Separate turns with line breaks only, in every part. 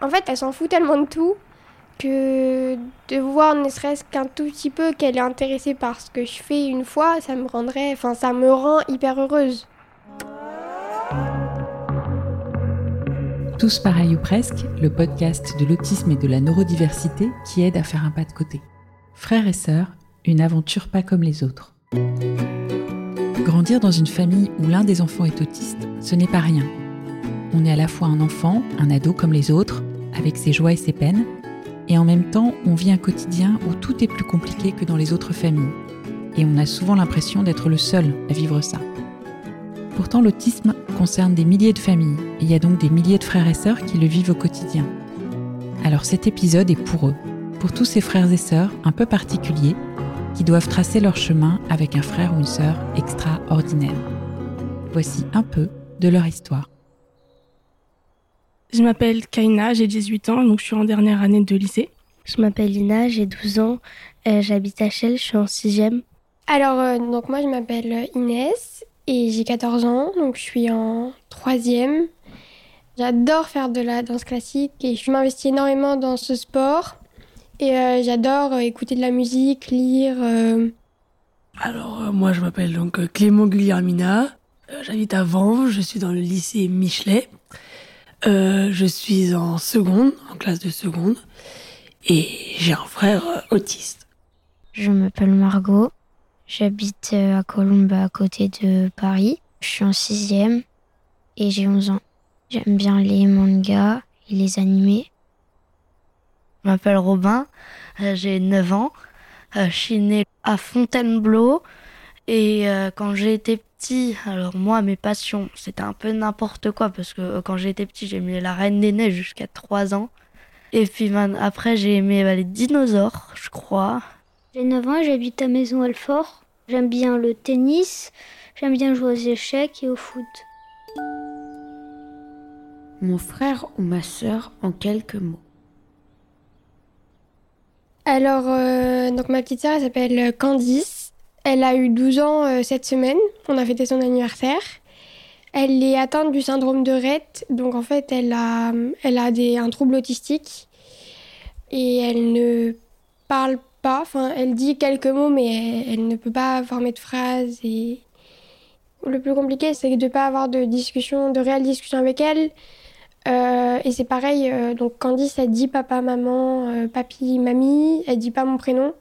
En fait, elle s'en fout tellement de tout que de voir ne serait-ce qu'un tout petit peu qu'elle est intéressée par ce que je fais une fois, ça me rendrait, enfin ça me rend hyper heureuse.
Tous pareils ou presque, le podcast de l'autisme et de la neurodiversité qui aide à faire un pas de côté. Frères et sœurs, une aventure pas comme les autres. Grandir dans une famille où l'un des enfants est autiste, ce n'est pas rien. On est à la fois un enfant, un ado comme les autres, avec ses joies et ses peines, et en même temps, on vit un quotidien où tout est plus compliqué que dans les autres familles. Et on a souvent l'impression d'être le seul à vivre ça. Pourtant, l'autisme concerne des milliers de familles, et il y a donc des milliers de frères et sœurs qui le vivent au quotidien. Alors cet épisode est pour eux, pour tous ces frères et sœurs un peu particuliers, qui doivent tracer leur chemin avec un frère ou une sœur extraordinaire. Voici un peu de leur histoire.
Je m'appelle Kaina, j'ai 18 ans, donc je suis en dernière année de lycée.
Je m'appelle Lina, j'ai 12 ans, euh, j'habite à Chelles, je suis en 6e.
Alors, euh, donc moi je m'appelle Inès et j'ai 14 ans, donc je suis en 3e. J'adore faire de la danse classique et je m'investis énormément dans ce sport. Et euh, j'adore écouter de la musique, lire.
Alors, moi je m'appelle donc Clément Guglielmina, j'habite à Vanves, je suis dans le lycée Michelet. Euh, je suis en seconde, en classe de seconde, et j'ai un frère euh, autiste.
Je m'appelle Margot, j'habite euh, à Colombes à côté de Paris. Je suis en sixième et j'ai 11 ans. J'aime bien les mangas et les animés.
Je m'appelle Robin, j'ai 9 ans. Je suis né à Fontainebleau et quand j'ai été alors moi, mes passions, c'était un peu n'importe quoi parce que euh, quand j'étais petit, j'ai aimé la Reine des Neiges jusqu'à 3 ans. Et puis après, j'ai aimé bah, les dinosaures, je crois.
J'ai 9 ans, j'habite à Maison Alfort. J'aime bien le tennis, j'aime bien jouer aux échecs et au foot.
Mon frère ou ma sœur en quelques mots.
Alors, euh, donc ma petite sœur, elle s'appelle Candice. Elle a eu 12 ans euh, cette semaine. On a fêté son anniversaire. Elle est atteinte du syndrome de Rett. Donc en fait, elle a, elle a des, un trouble autistique. Et elle ne parle pas. Enfin, elle dit quelques mots, mais elle, ne peut pas former de phrases. Et le plus compliqué, c'est de ne pas avoir de discussion, de réelle discussion avec elle. Euh, et c'est pareil, euh, donc Candice, elle dit papa, maman, papi, mamie, elle dit pas mon prénom.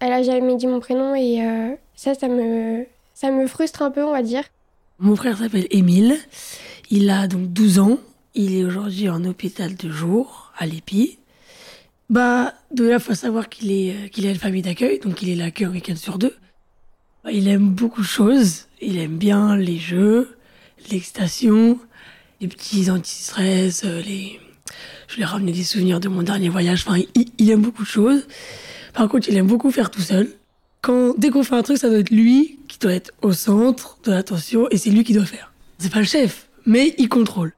Elle a jamais dit mon prénom et euh, ça, ça me, ça me frustre un peu, on va dire.
Mon frère s'appelle Émile. Il a donc 12 ans. Il est aujourd'hui en hôpital de jour à l'EPI. Bah, de là, faut savoir qu'il est, euh, qu'il a une famille d'accueil, donc il est là qu'un week-end sur deux. Bah, il aime beaucoup de choses. Il aime bien les jeux, l'excitation, les petits anti-stress, euh, les... je lui ai ramené des souvenirs de mon dernier voyage. Enfin, il, il aime beaucoup de choses. Par contre, il aime beaucoup faire tout seul. Quand, dès qu'on fait un truc, ça doit être lui qui doit être au centre de l'attention et c'est lui qui doit faire. C'est pas le chef, mais il contrôle.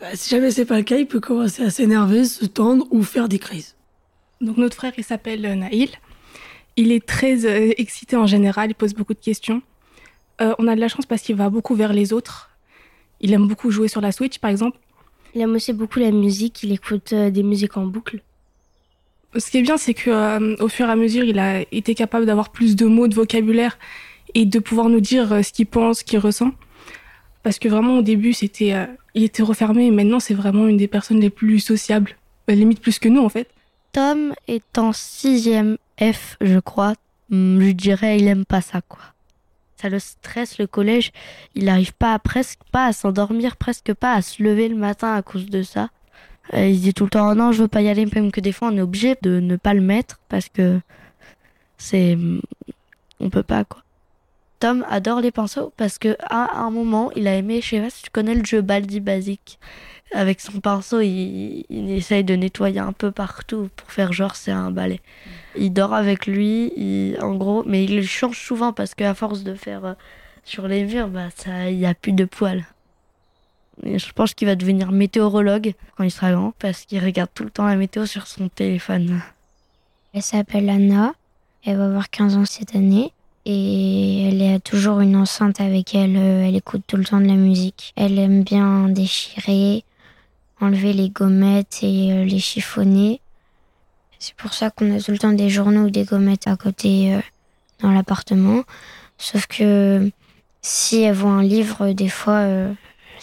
Bah, si jamais c'est pas le cas, il peut commencer à s'énerver, se tendre ou faire des crises.
Donc notre frère, il s'appelle euh, Naïl. Il est très euh, excité en général, il pose beaucoup de questions. Euh, on a de la chance parce qu'il va beaucoup vers les autres. Il aime beaucoup jouer sur la Switch, par exemple.
Il aime aussi beaucoup la musique, il écoute des musiques en boucle
ce qui est bien, c'est que euh, au fur et à mesure, il a été capable d'avoir plus de mots, de vocabulaire et de pouvoir nous dire euh, ce qu'il pense, ce qu'il ressent. Parce que vraiment, au début, c'était, euh, il était refermé et maintenant, c'est vraiment une des personnes les plus sociables, limite plus que nous, en fait.
Tom est en sixième F, je crois. Hmm, je dirais, il aime pas ça, quoi. Ça le stresse, le collège. Il n'arrive pas presque pas à s'endormir, presque pas à se lever le matin à cause de ça. Euh, il dit tout le temps non, je veux pas y aller, même que des fois on est obligé de ne pas le mettre parce que c'est on peut pas quoi. Tom adore les pinceaux parce que à un moment, il a aimé, je sais pas si tu connais le jeu Baldi Basique. Avec son pinceau, il, il, essaye de nettoyer un peu partout pour faire genre c'est un balai. Il dort avec lui, il, en gros, mais il change souvent parce qu'à force de faire euh, sur les murs, bah ça, il y a plus de poils je pense qu'il va devenir météorologue quand il sera grand parce qu'il regarde tout le temps la météo sur son téléphone.
Elle s'appelle Anna. Elle va avoir 15 ans cette année. Et elle a toujours une enceinte avec elle. Elle écoute tout le temps de la musique. Elle aime bien déchirer. enlever les gommettes et euh, les chiffonner. C'est pour ça qu'on a tout le temps des journaux ou des gommettes à côté euh, dans l'appartement. Sauf que si elle voit un livre, des fois, euh,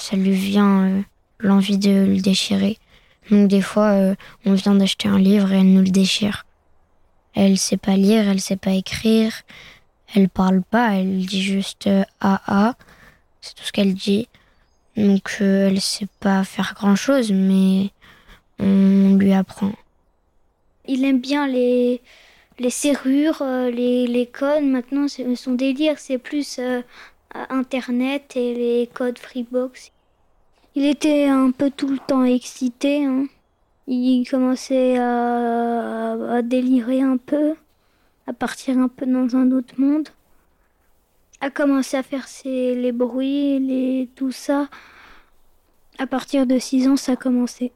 ça lui vient l'envie de le déchirer. Donc des fois, on vient d'acheter un livre et elle nous le déchire. Elle sait pas lire, elle sait pas écrire, elle parle pas, elle dit juste AA, c'est tout ce qu'elle dit. Donc euh, elle sait pas faire grand chose, mais on lui apprend.
Il aime bien les, les serrures, euh, les, les codes. Maintenant, son délire, c'est plus euh, Internet et les codes Freebox. Il était un peu tout le temps excité. Hein. Il commençait à, à, délirer un peu, à partir un peu dans un autre monde a commencé à faire ses, les bruits, les, tout ça. À partir de 6 ans, ça a commencé.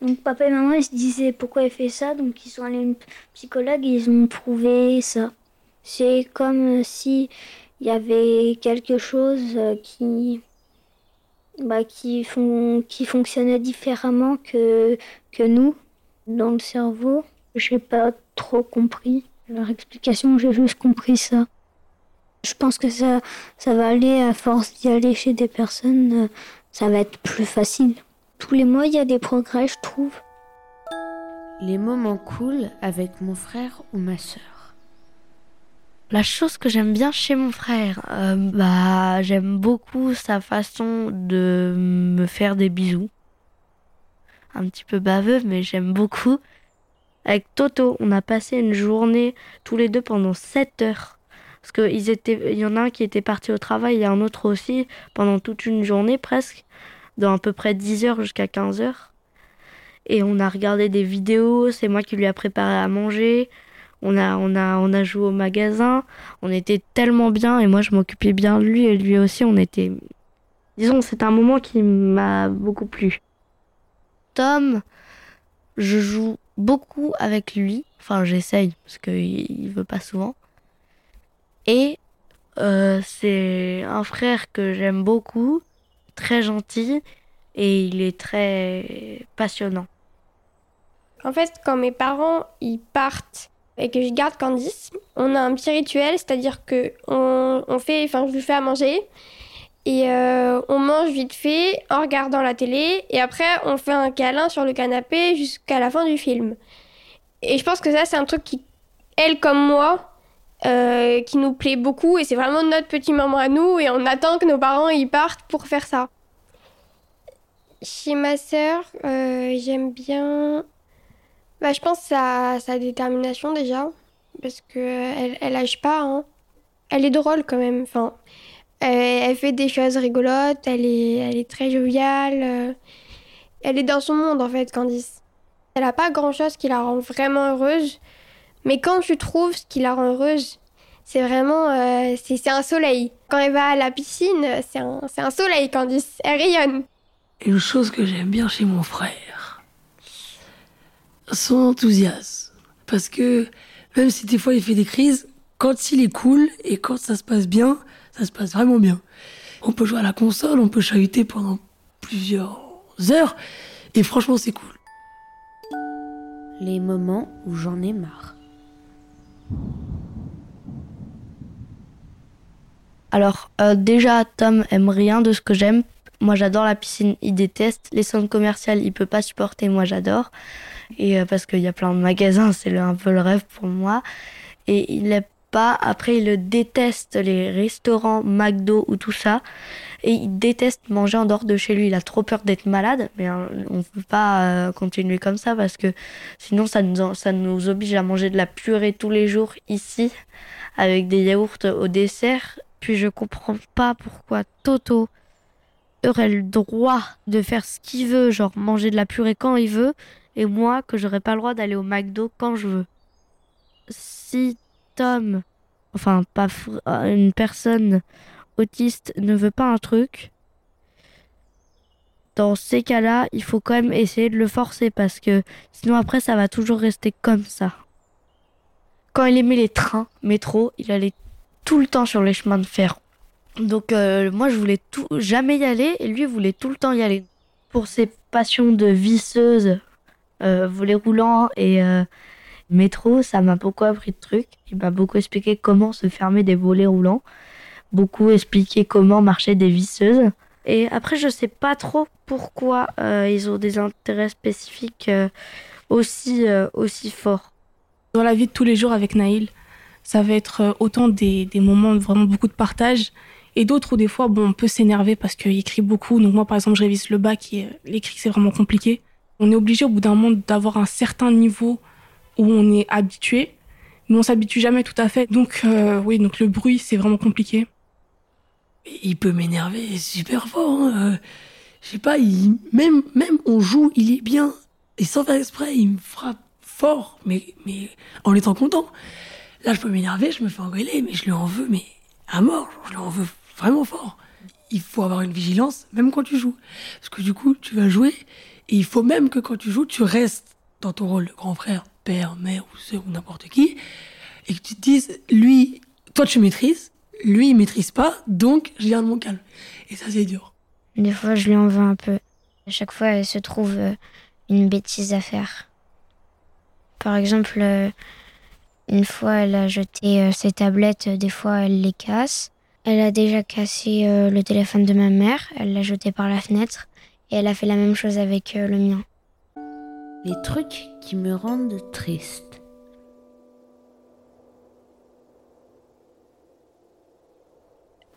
Donc papa et maman, ils se disaient pourquoi il fait ça. Donc ils sont allés à une psychologue et ils ont trouvé ça. C'est comme si il y avait quelque chose qui, bah, qui, font, qui fonctionnait différemment que, que nous dans le cerveau. J'ai pas trop compris leur explication, j'ai juste compris ça. Je pense que ça, ça va aller à force d'y aller chez des personnes, euh, ça va être plus facile. Tous les mois, il y a des progrès, je trouve.
Les moments cool avec mon frère ou ma sœur.
La chose que j'aime bien chez mon frère, euh, bah j'aime beaucoup sa façon de me faire des bisous. Un petit peu baveux, mais j'aime beaucoup. Avec Toto, on a passé une journée tous les deux pendant 7 heures parce qu'il il y en a un qui était parti au travail et un autre aussi pendant toute une journée presque, dans à peu près 10 heures jusqu'à 15 heures. Et on a regardé des vidéos, c'est moi qui lui a préparé à manger. On a, on a, on a joué au magasin. On était tellement bien et moi je m'occupais bien de lui et lui aussi on était. Disons, c'est un moment qui m'a beaucoup plu. Tom, je joue beaucoup avec lui. Enfin, j'essaye parce qu'il veut pas souvent. Et euh, c'est un frère que j'aime beaucoup, très gentil et il est très passionnant.
En fait, quand mes parents ils partent et que je garde Candice, on a un petit rituel, c'est-à-dire que on, fait, enfin je lui fais à manger et euh, on mange vite fait en regardant la télé et après on fait un câlin sur le canapé jusqu'à la fin du film. Et je pense que ça c'est un truc qui, elle comme moi, euh, qui nous plaît beaucoup et c'est vraiment notre petit moment à nous et on attend que nos parents y partent pour faire ça. Chez ma sœur, euh, j'aime bien. Bah, je pense sa, sa détermination déjà parce que elle, lâche pas. Hein. Elle est drôle quand même. Enfin, elle, fait des choses rigolotes. Elle est, elle est très joviale. Euh. elle est dans son monde en fait, Candice. Elle a pas grand chose qui la rend vraiment heureuse. Mais quand tu trouves ce qui la rend heureuse, c'est vraiment euh, c'est un soleil. Quand elle va à la piscine, c'est un, un soleil, Candice. Elle rayonne.
Une chose que j'aime bien chez mon frère, son enthousiasme. Parce que même si des fois il fait des crises, quand il est cool et quand ça se passe bien, ça se passe vraiment bien. On peut jouer à la console, on peut chahuter pendant plusieurs heures, et franchement c'est cool.
Les moments où j'en ai marre.
Alors, euh, déjà, Tom aime rien de ce que j'aime. Moi, j'adore la piscine, il déteste. Les centres commerciaux, il peut pas supporter, moi, j'adore. Et euh, parce qu'il y a plein de magasins, c'est un peu le rêve pour moi. Et il n'est pas. Après, il déteste les restaurants, McDo ou tout ça. Et il déteste manger en dehors de chez lui. Il a trop peur d'être malade. Mais hein, on ne peut pas euh, continuer comme ça parce que sinon, ça nous, ça nous oblige à manger de la purée tous les jours ici avec des yaourts au dessert puis je comprends pas pourquoi Toto aurait le droit de faire ce qu'il veut, genre manger de la purée quand il veut, et moi que j'aurais pas le droit d'aller au McDo quand je veux. Si Tom, enfin pas une personne autiste ne veut pas un truc, dans ces cas-là, il faut quand même essayer de le forcer parce que sinon après ça va toujours rester comme ça. Quand il aimait les trains, métro, il allait tout le temps sur les chemins de fer. Donc euh, moi je voulais tout jamais y aller et lui voulait tout le temps y aller. Pour ses passions de visseuse, euh, volet roulant et euh, métro, ça m'a beaucoup appris de trucs. Il m'a beaucoup expliqué comment se fermer des volets roulants, beaucoup expliqué comment marcher des visseuses. Et après, je sais pas trop pourquoi euh, ils ont des intérêts spécifiques aussi, aussi forts.
Dans la vie de tous les jours avec Naïl, ça va être autant des, des moments vraiment beaucoup de partage et d'autres où des fois bon, on peut s'énerver parce qu'il écrit beaucoup. Donc moi par exemple je révise le bac et euh, l'écrit c'est vraiment compliqué. On est obligé au bout d'un moment d'avoir un certain niveau où on est habitué, mais on s'habitue jamais tout à fait. Donc euh, oui, donc le bruit c'est vraiment compliqué.
Il peut m'énerver super fort. hein. Euh, Je sais pas, même, même on joue, il est bien. Et sans faire exprès, il me frappe fort, mais, mais en étant content. Là, je peux m'énerver, je me fais engueuler, mais je lui en veux, mais à mort. Je lui en veux vraiment fort. Il faut avoir une vigilance, même quand tu joues. Parce que du coup, tu vas jouer, et il faut même que quand tu joues, tu restes dans ton rôle de grand frère, père, mère ou sœur ou n'importe qui, et que tu te dises, lui, toi tu maîtrises, lui il maîtrise pas, donc je garde mon calme. Et ça c'est dur.
Des fois, je lui en veux un peu. À chaque fois, elle se trouve euh, une bêtise à faire. Par exemple, euh, une fois, elle a jeté euh, ses tablettes, des fois, elle les casse. Elle a déjà cassé euh, le téléphone de ma mère, elle l'a jeté par la fenêtre. Et elle a fait la même chose avec euh, le mien.
Les trucs qui me rendent triste.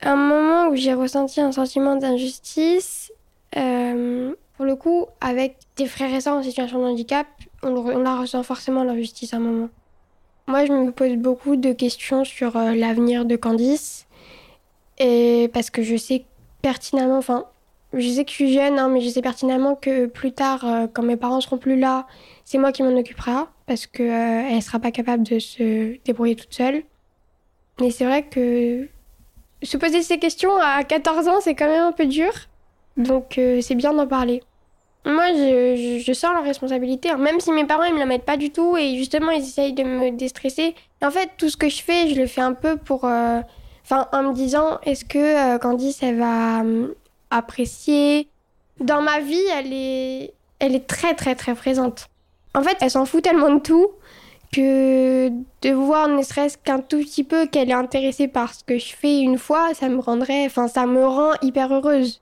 Un moment où j'ai ressenti un sentiment d'injustice, euh, pour le coup, avec des frères et sœurs en situation de handicap, on, on la ressent forcément l'injustice à un moment. Moi, je me pose beaucoup de questions sur euh, l'avenir de Candice, et parce que je sais pertinemment, enfin, je sais que je suis jeune, hein, mais je sais pertinemment que plus tard, euh, quand mes parents seront plus là, c'est moi qui m'en occupera, parce que euh, sera pas capable de se débrouiller toute seule. Mais c'est vrai que se poser ces questions à 14 ans, c'est quand même un peu dur. Donc euh, c'est bien d'en parler. Moi, je, je, sens la responsabilité, hein, même si mes parents ils me la mettent pas du tout et justement ils essayent de me déstresser. En fait, tout ce que je fais, je le fais un peu pour, euh, enfin, en me disant, est-ce que euh, Candice elle va hum, apprécier? Dans ma vie, elle est, elle est très très très présente. En fait, elle s'en fout tellement de tout que de voir ne serait-ce qu'un tout petit peu qu'elle est intéressée par ce que je fais une fois, ça me rendrait, enfin ça me rend hyper heureuse.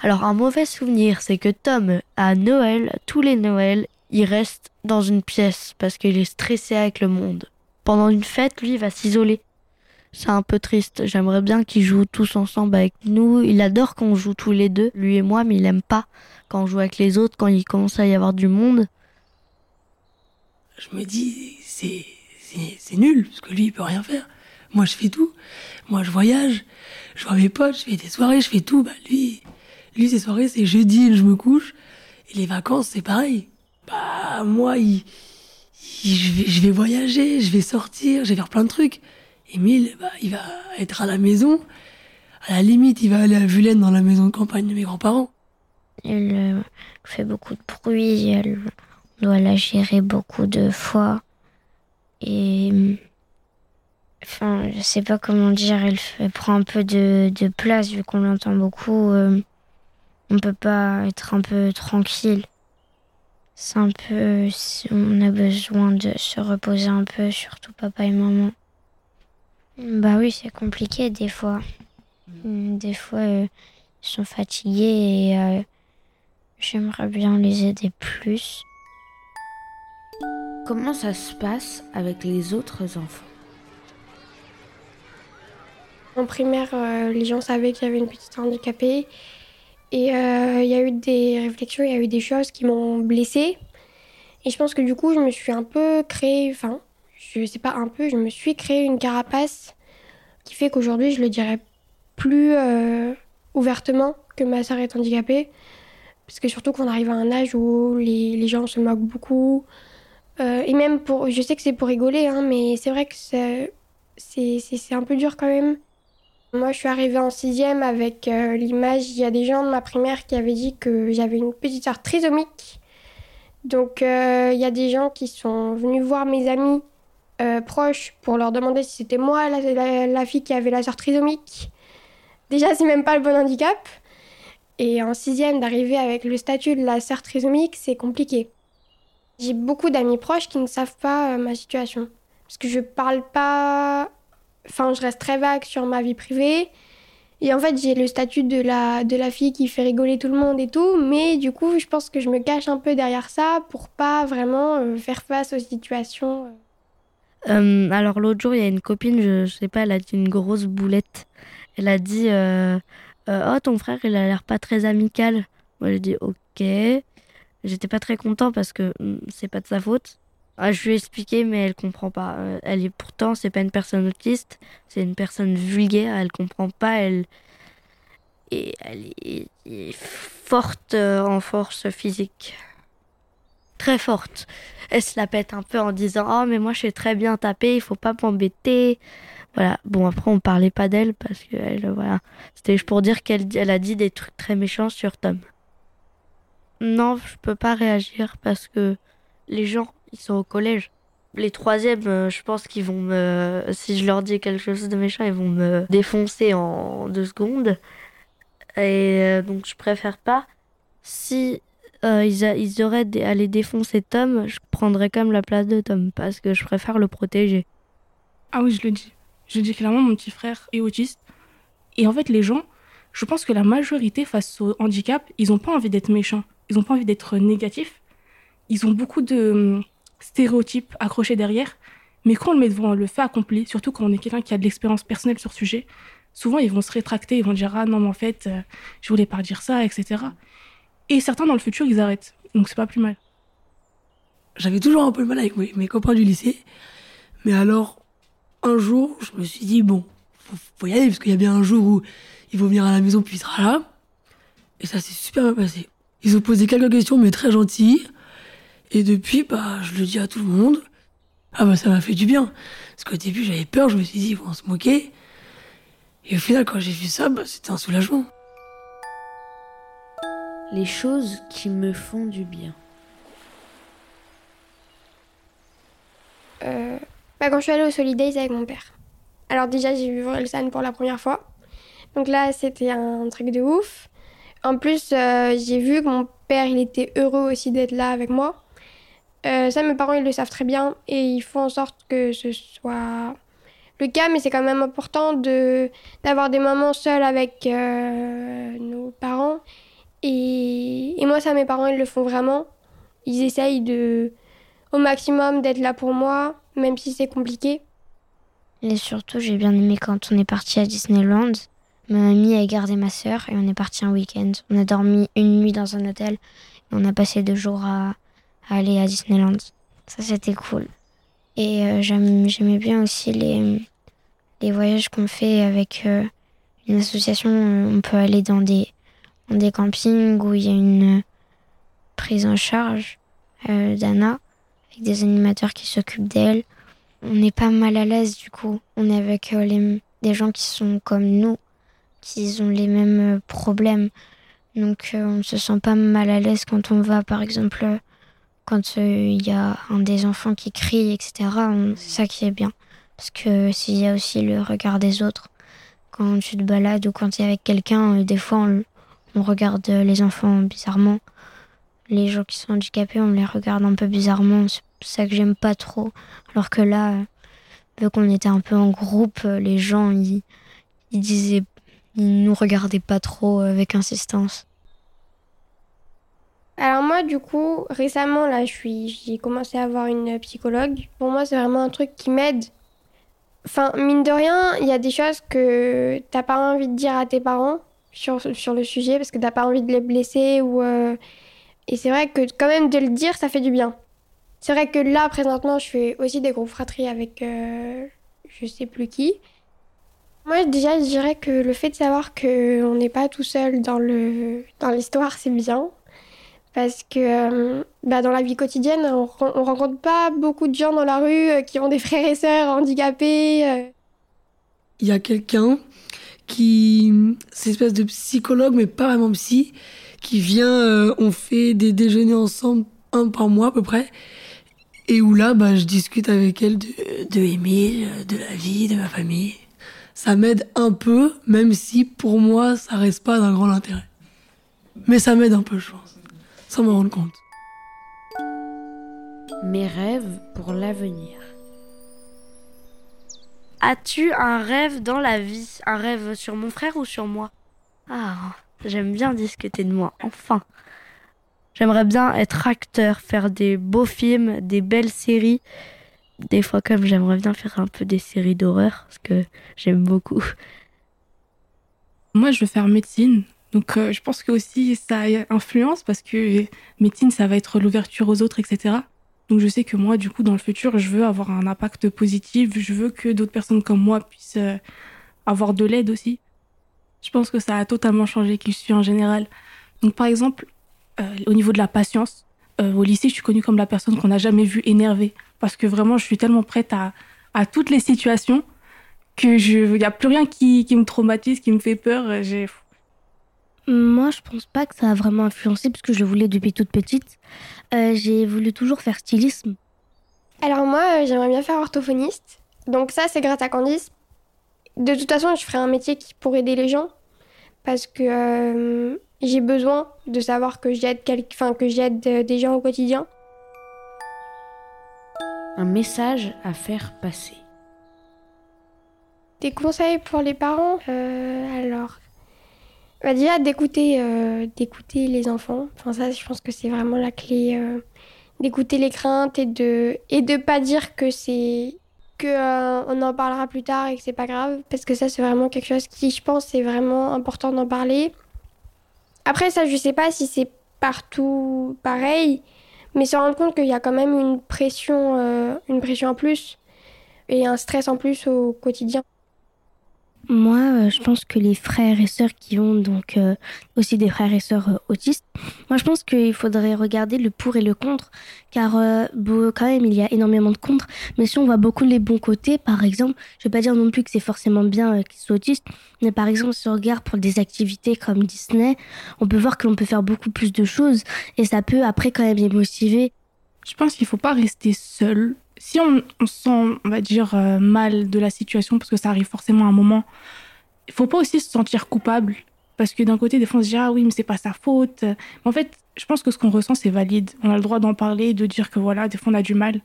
Alors un mauvais souvenir, c'est que Tom, à Noël, tous les Noëls, il reste dans une pièce parce qu'il est stressé avec le monde. Pendant une fête, lui, il va s'isoler. C'est un peu triste. J'aimerais bien qu'ils jouent tous ensemble avec nous. Il adore qu'on joue tous les deux, lui et moi, mais il aime pas quand on joue avec les autres, quand il commence à y avoir du monde.
Je me dis, c'est, nul, parce que lui il peut rien faire. Moi je fais tout. Moi je voyage, je vois mes potes, je fais des soirées, je fais tout. Bah lui, lui ses soirées c'est jeudi, je me couche. Et les vacances c'est pareil. Bah moi il- je, vais, je vais voyager, je vais sortir, je vais faire plein de trucs. Émile, bah, il va être à la maison. À la limite, il va aller à Vulaine dans la maison de campagne de mes grands-parents.
Elle euh, fait beaucoup de bruit, elle on doit la gérer beaucoup de fois. Et. Enfin, je sais pas comment dire, elle, prend un peu de, place vu qu'on l'entend beaucoup. euh, on peut pas être un peu tranquille. C'est un peu. On a besoin de se reposer un peu, surtout papa et maman. Bah oui, c'est compliqué des fois. Hum, Des fois, euh, ils sont fatigués et. euh, J'aimerais bien les aider plus.
Comment ça se passe avec les autres enfants?
En primaire, euh, les gens savaient qu'il y avait une petite handicapée. Et euh, il y a eu des réflexions, il y a eu des choses qui m'ont blessée. Et je pense que du coup, je me suis un peu créé, enfin, je sais pas un peu, je me suis créé une carapace qui fait qu'aujourd'hui, je le dirais plus euh, ouvertement que ma sœur est handicapée. Parce que surtout qu'on arrive à un âge où les, les gens se moquent beaucoup. Euh, et même pour, je sais que c'est pour rigoler, hein, mais c'est vrai que c'est, un peu dur quand même. Moi, je suis arrivée en sixième avec euh, l'image. Il y a des gens de ma primaire qui avaient dit que j'avais une petite sœur trisomique. Donc, il y a des gens qui sont venus voir mes amis euh, proches pour leur demander si c'était moi la, la- fille qui avait la sœur trisomique. Déjà, c'est même pas le bon handicap. Et en sixième, d'arriver avec le statut de la sœur trisomique, c'est compliqué. J'ai beaucoup d'amis proches qui ne savent pas euh, ma situation. Parce que je parle pas. Enfin, je reste très vague sur ma vie privée. Et en fait, j'ai le statut de la, de la fille qui fait rigoler tout le monde et tout. Mais du coup, je pense que je me cache un peu derrière ça pour pas vraiment euh, faire face aux situations.
Euh, alors l'autre jour, il y a une copine, je, sais pas, elle a dit une grosse boulette. Elle a dit euh, euh, Oh, ton frère, il a l'air pas très amical. Moi, j'ai dit Ok. J'étais pas très content parce que hmm, c'est pas de sa faute. Ah, je lui ai expliqué, mais elle comprend pas. Elle est pourtant, c'est pas une personne autiste, c'est une personne vulgaire. Elle comprend pas. Elle et elle est, forte en force physique, très forte. Elle se la pète un peu en disant oh mais moi je sais très bien taper, il faut pas m'embêter. Voilà. Bon après on parlait pas d'elle parce que elle voilà, c'était pour dire qu'elle elle a dit des trucs très méchants sur Tom. Non, je peux pas réagir parce que les gens ils sont au collège. Les troisièmes, euh, je pense qu'ils vont me. Si je leur dis quelque chose de méchant, ils vont me défoncer en deux secondes. Et euh, donc, je préfère pas. Si euh, ils, a- ils auraient aller défoncer Tom, je prendrais comme la place de Tom parce que je préfère le protéger.
Ah oui, je le dis. Je le dis clairement, mon petit frère est autiste. Et en fait, les gens, je pense que la majorité face au handicap, ils n'ont pas envie d'être méchants. Ils n'ont pas envie d'être négatifs. Ils ont beaucoup de hum, stéréotypes accrochés derrière. Mais quand on le met devant le fait accompli, surtout quand on est quelqu'un qui a de l'expérience personnelle sur le sujet, souvent ils vont se rétracter, ils vont dire Ah non, mais en fait, euh, je voulais pas dire ça, etc. Et certains dans le futur, ils arrêtent. Donc c'est pas plus mal.
J'avais toujours un peu de mal avec mes, copains du lycée. Mais alors, un jour, je me suis dit, bon, faut, faut y aller, parce qu'il y a bien un jour où il faut venir à la maison, puis il sera là. Et ça s'est super bien passé. Ils ont posé quelques questions, mais très gentilles. Et depuis, bah, je le dis à tout le monde. Ah bah, ça m'a fait du bien. Parce qu'au début, j'avais peur, je me suis dit, ils vont se moquer. Et au final, quand j'ai vu ça, bah, c'était un soulagement.
Les choses qui me font du bien.
Euh, bah, quand je suis allée au Solidays avec mon père. Alors déjà, j'ai vu Orelsan pour la première fois. Donc là, c'était un truc de ouf. En plus, euh, j'ai vu que mon père, il était heureux aussi d'être là avec moi. Euh, ça, mes parents, ils le savent très bien et ils font en sorte que ce soit le cas, mais c'est quand même important de d'avoir des moments seuls avec nos parents. Et, et moi, ça, mes parents, ils le font vraiment. Ils essayent de, au maximum d'être là pour moi, même si c'est compliqué.
Et surtout, j'ai bien aimé quand on est parti à Disneyland. Ma mamie a gardé ma sœur et on est parti un week-end. On a dormi une nuit dans un hôtel et on a passé deux jours à, aller à Disneyland. Ça, c'était cool. Et euh, j'aimais bien aussi les, les voyages qu'on fait avec euh, une association. On peut aller dans des, des campings où il y a une prise en charge euh, d'Anna avec des animateurs qui s'occupent d'elle. On n'est pas mal à l'aise du coup. On est avec euh, les, des gens qui sont comme nous, qui ont les mêmes euh, problèmes. Donc euh, on se sent pas mal à l'aise quand on va, par exemple, euh, quand euh, il y a un des enfants qui crie, etc. C'est ça qui est bien. Parce que s'il y a aussi le regard des autres, quand tu te balades ou quand tu es avec quelqu'un, euh, des fois on, on regarde les enfants bizarrement. Les gens qui sont handicapés, on les regarde un peu bizarrement. C'est ça que j'aime pas trop. Alors que là, vu qu'on était un peu en groupe, les gens, ils, ils nous regardaient pas trop avec insistance.
Alors moi, du coup, récemment, là, j'ai commencé à avoir une psychologue. Pour moi, c'est vraiment un truc qui m'aide. Enfin, mine de rien, il y a des choses que t'as pas envie de dire à tes parents sur, sur le sujet parce que t'as pas envie de les blesser ou... euh, Et c'est vrai que quand même de le dire, ça fait du bien. C'est vrai que là, présentement, je fais aussi des groupes fratries avec euh, je sais plus qui. Moi, déjà, je dirais que le fait de savoir qu'on n'est pas tout seul dans le dans l'histoire, c'est bien. Parce que euh, bah, dans la vie quotidienne, on, ren- on rencontre pas beaucoup de gens dans la rue qui ont des frères et sœurs handicapés.
il y a quelqu'un qui, c'est une espèce de psychologue, mais pas vraiment psy, qui vient, euh, on fait des déjeuners ensemble, un par mois à peu près, et où là, bah, je discute avec elle de, de Émile, de la vie, de ma famille. Ça m'aide un peu, même si pour moi, ça reste pas d'un grand intérêt. Mais ça m'aide un peu, je pense, sans m'en rendre compte.
Mes rêves pour l'avenir.
As-tu un rêve dans la vie? Un rêve sur mon frère ou sur moi? Ah, j'aime bien discuter de moi, enfin. J'aimerais bien être acteur, faire des beaux films, des belles séries. Des fois, comme j'aimerais bien faire un peu des séries d'horreur, parce que j'aime beaucoup.
Moi, je veux faire médecine. Donc, euh, je pense que aussi ça influence parce que médecine, ça va être l'ouverture aux autres, etc. Donc, je sais que moi, du coup, dans le futur, je veux avoir un impact positif. Je veux que d'autres personnes comme moi puissent euh, avoir de l'aide aussi. Je pense que ça a totalement changé qui je suis en général. Donc, par exemple, euh, au niveau de la patience, euh, au lycée, je suis connue comme la personne qu'on n'a jamais vue énervée. Parce que vraiment, je suis tellement prête à, toutes les situations que il n'y a plus rien qui, me traumatise, qui me fait peur.
Moi, je pense pas que ça a vraiment influencé parce que je le voulais depuis toute petite. Euh, j'ai voulu toujours faire stylisme.
Alors moi, j'aimerais bien faire orthophoniste. Donc ça, c'est grâce à Candice. De toute façon, je ferai un métier qui pourrait aider les gens parce que euh, j'ai besoin de savoir que j'aide enfin, que j'aide des gens au quotidien.
Un message à faire passer.
Des conseils pour les parents euh, Alors, bah déjà d'écouter, euh, d'écouter les enfants. Enfin ça, je pense que c'est vraiment la clé. d'écouter les craintes et de et de pas dire que c'est que euh, on en parlera plus tard et que c'est pas grave parce que ça c'est vraiment quelque chose qui je pense c'est vraiment important d'en parler. Après ça je sais pas si c'est partout pareil mais se rendre compte qu'il y a quand même une pression euh, une pression en plus et un stress en plus au quotidien.
Moi, euh, je pense que les frères et sœurs qui ont donc euh, aussi des frères et sœurs euh, autistes, moi je pense qu'il faudrait regarder le pour et le contre, car quand même il y a énormément de contre, mais si on voit beaucoup les bons côtés, par exemple, je vais pas dire non plus que c'est forcément bien qu'ils soient autistes, mais par exemple si on regarde pour des activités comme Disney, on peut voir que l'on peut faire beaucoup plus de choses, et ça peut après quand même les motiver.
Je pense qu'il faut pas rester seul si on, on, sent, on va dire, euh, mal de la situation, parce que ça arrive forcément à un moment, il faut pas aussi se sentir coupable. Parce que d'un côté, des fois, on se dit, ah oui, mais c'est pas sa faute. Mais en fait, je pense que ce qu'on ressent, c'est valide. On a le droit d'en parler, de dire que voilà, des fois, on a du mal.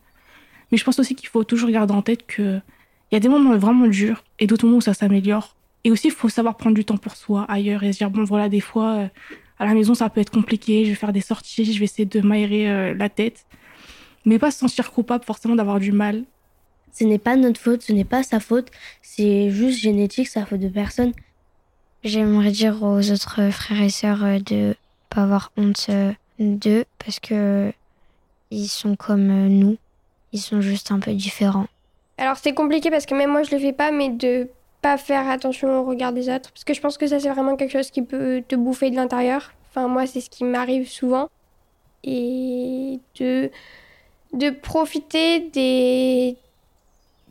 Mais je pense aussi qu'il faut toujours garder en tête qu'il y a des moments vraiment durs et d'autres moments où ça s'améliore. Et aussi, il faut savoir prendre du temps pour soi ailleurs et se dire, bon, voilà, des fois, euh, à la maison, ça peut être compliqué, je vais faire des sorties, je vais essayer de m'aérer euh, la tête mais pas se sentir coupable forcément d'avoir du mal.
Ce n'est pas notre faute, ce n'est pas sa faute, c'est juste génétique, ça faute de personne.
J'aimerais dire aux autres frères et sœurs euh, de pas avoir honte euh, d'eux parce que ils sont comme euh, nous, ils sont juste un peu différents.
Alors c'est compliqué parce que même moi je le fais pas, mais de pas faire attention au regard des autres parce que je pense que ça c'est vraiment quelque chose qui peut te bouffer de l'intérieur. Enfin moi c'est ce qui m'arrive souvent et de de profiter des,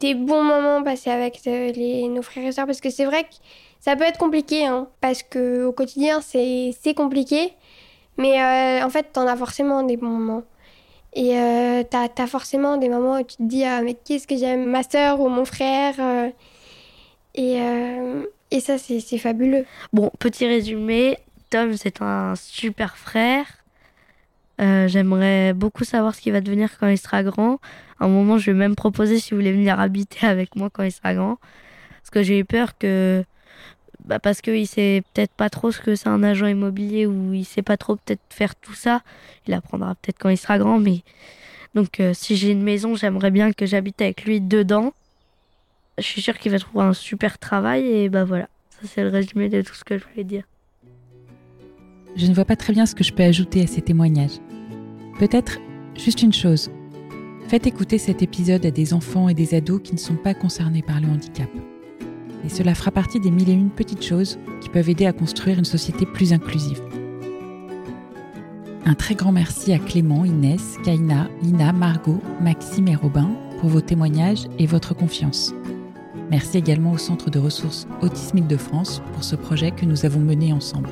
des bons moments passés avec euh, les, nos frères et sœurs. Parce que c'est vrai que ça peut être compliqué, hein, parce qu'au quotidien, c'est compliqué. Mais euh, en fait, t'en as forcément des bons moments. Et euh, t'as as forcément des moments où tu te dis, ah, mais qu'est-ce que j'aime, ma sœur ou mon frère. Euh. et, et ça, c'est fabuleux.
Bon, petit résumé, Tom, c'est un super frère. Euh, j'aimerais beaucoup savoir ce qu'il va devenir quand il sera grand. À un moment, je vais même proposer si vous voulez venir habiter avec moi quand il sera grand. Parce que j'ai eu peur que. Bah parce qu'il sait peut-être pas trop ce que c'est un agent immobilier ou il sait pas trop peut-être faire tout ça. Il apprendra peut-être quand il sera grand, mais. Donc, euh, si j'ai une maison, j'aimerais bien que j'habite avec lui dedans. Je suis sûre qu'il va trouver un super travail et bah voilà. Ça, c'est le résumé de tout ce que je voulais dire.
Je ne vois pas très bien ce que je peux ajouter à ces témoignages. Peut-être juste une chose. Faites écouter cet épisode à des enfants et des ados qui ne sont pas concernés par le handicap. Et cela fera partie des mille et une petites choses qui peuvent aider à construire une société plus inclusive. Un très grand merci à Clément, Inès, Kaina, Lina, Margot, Maxime et Robin pour vos témoignages et votre confiance. Merci également au Centre de ressources Autisme de france pour ce projet que nous avons mené ensemble.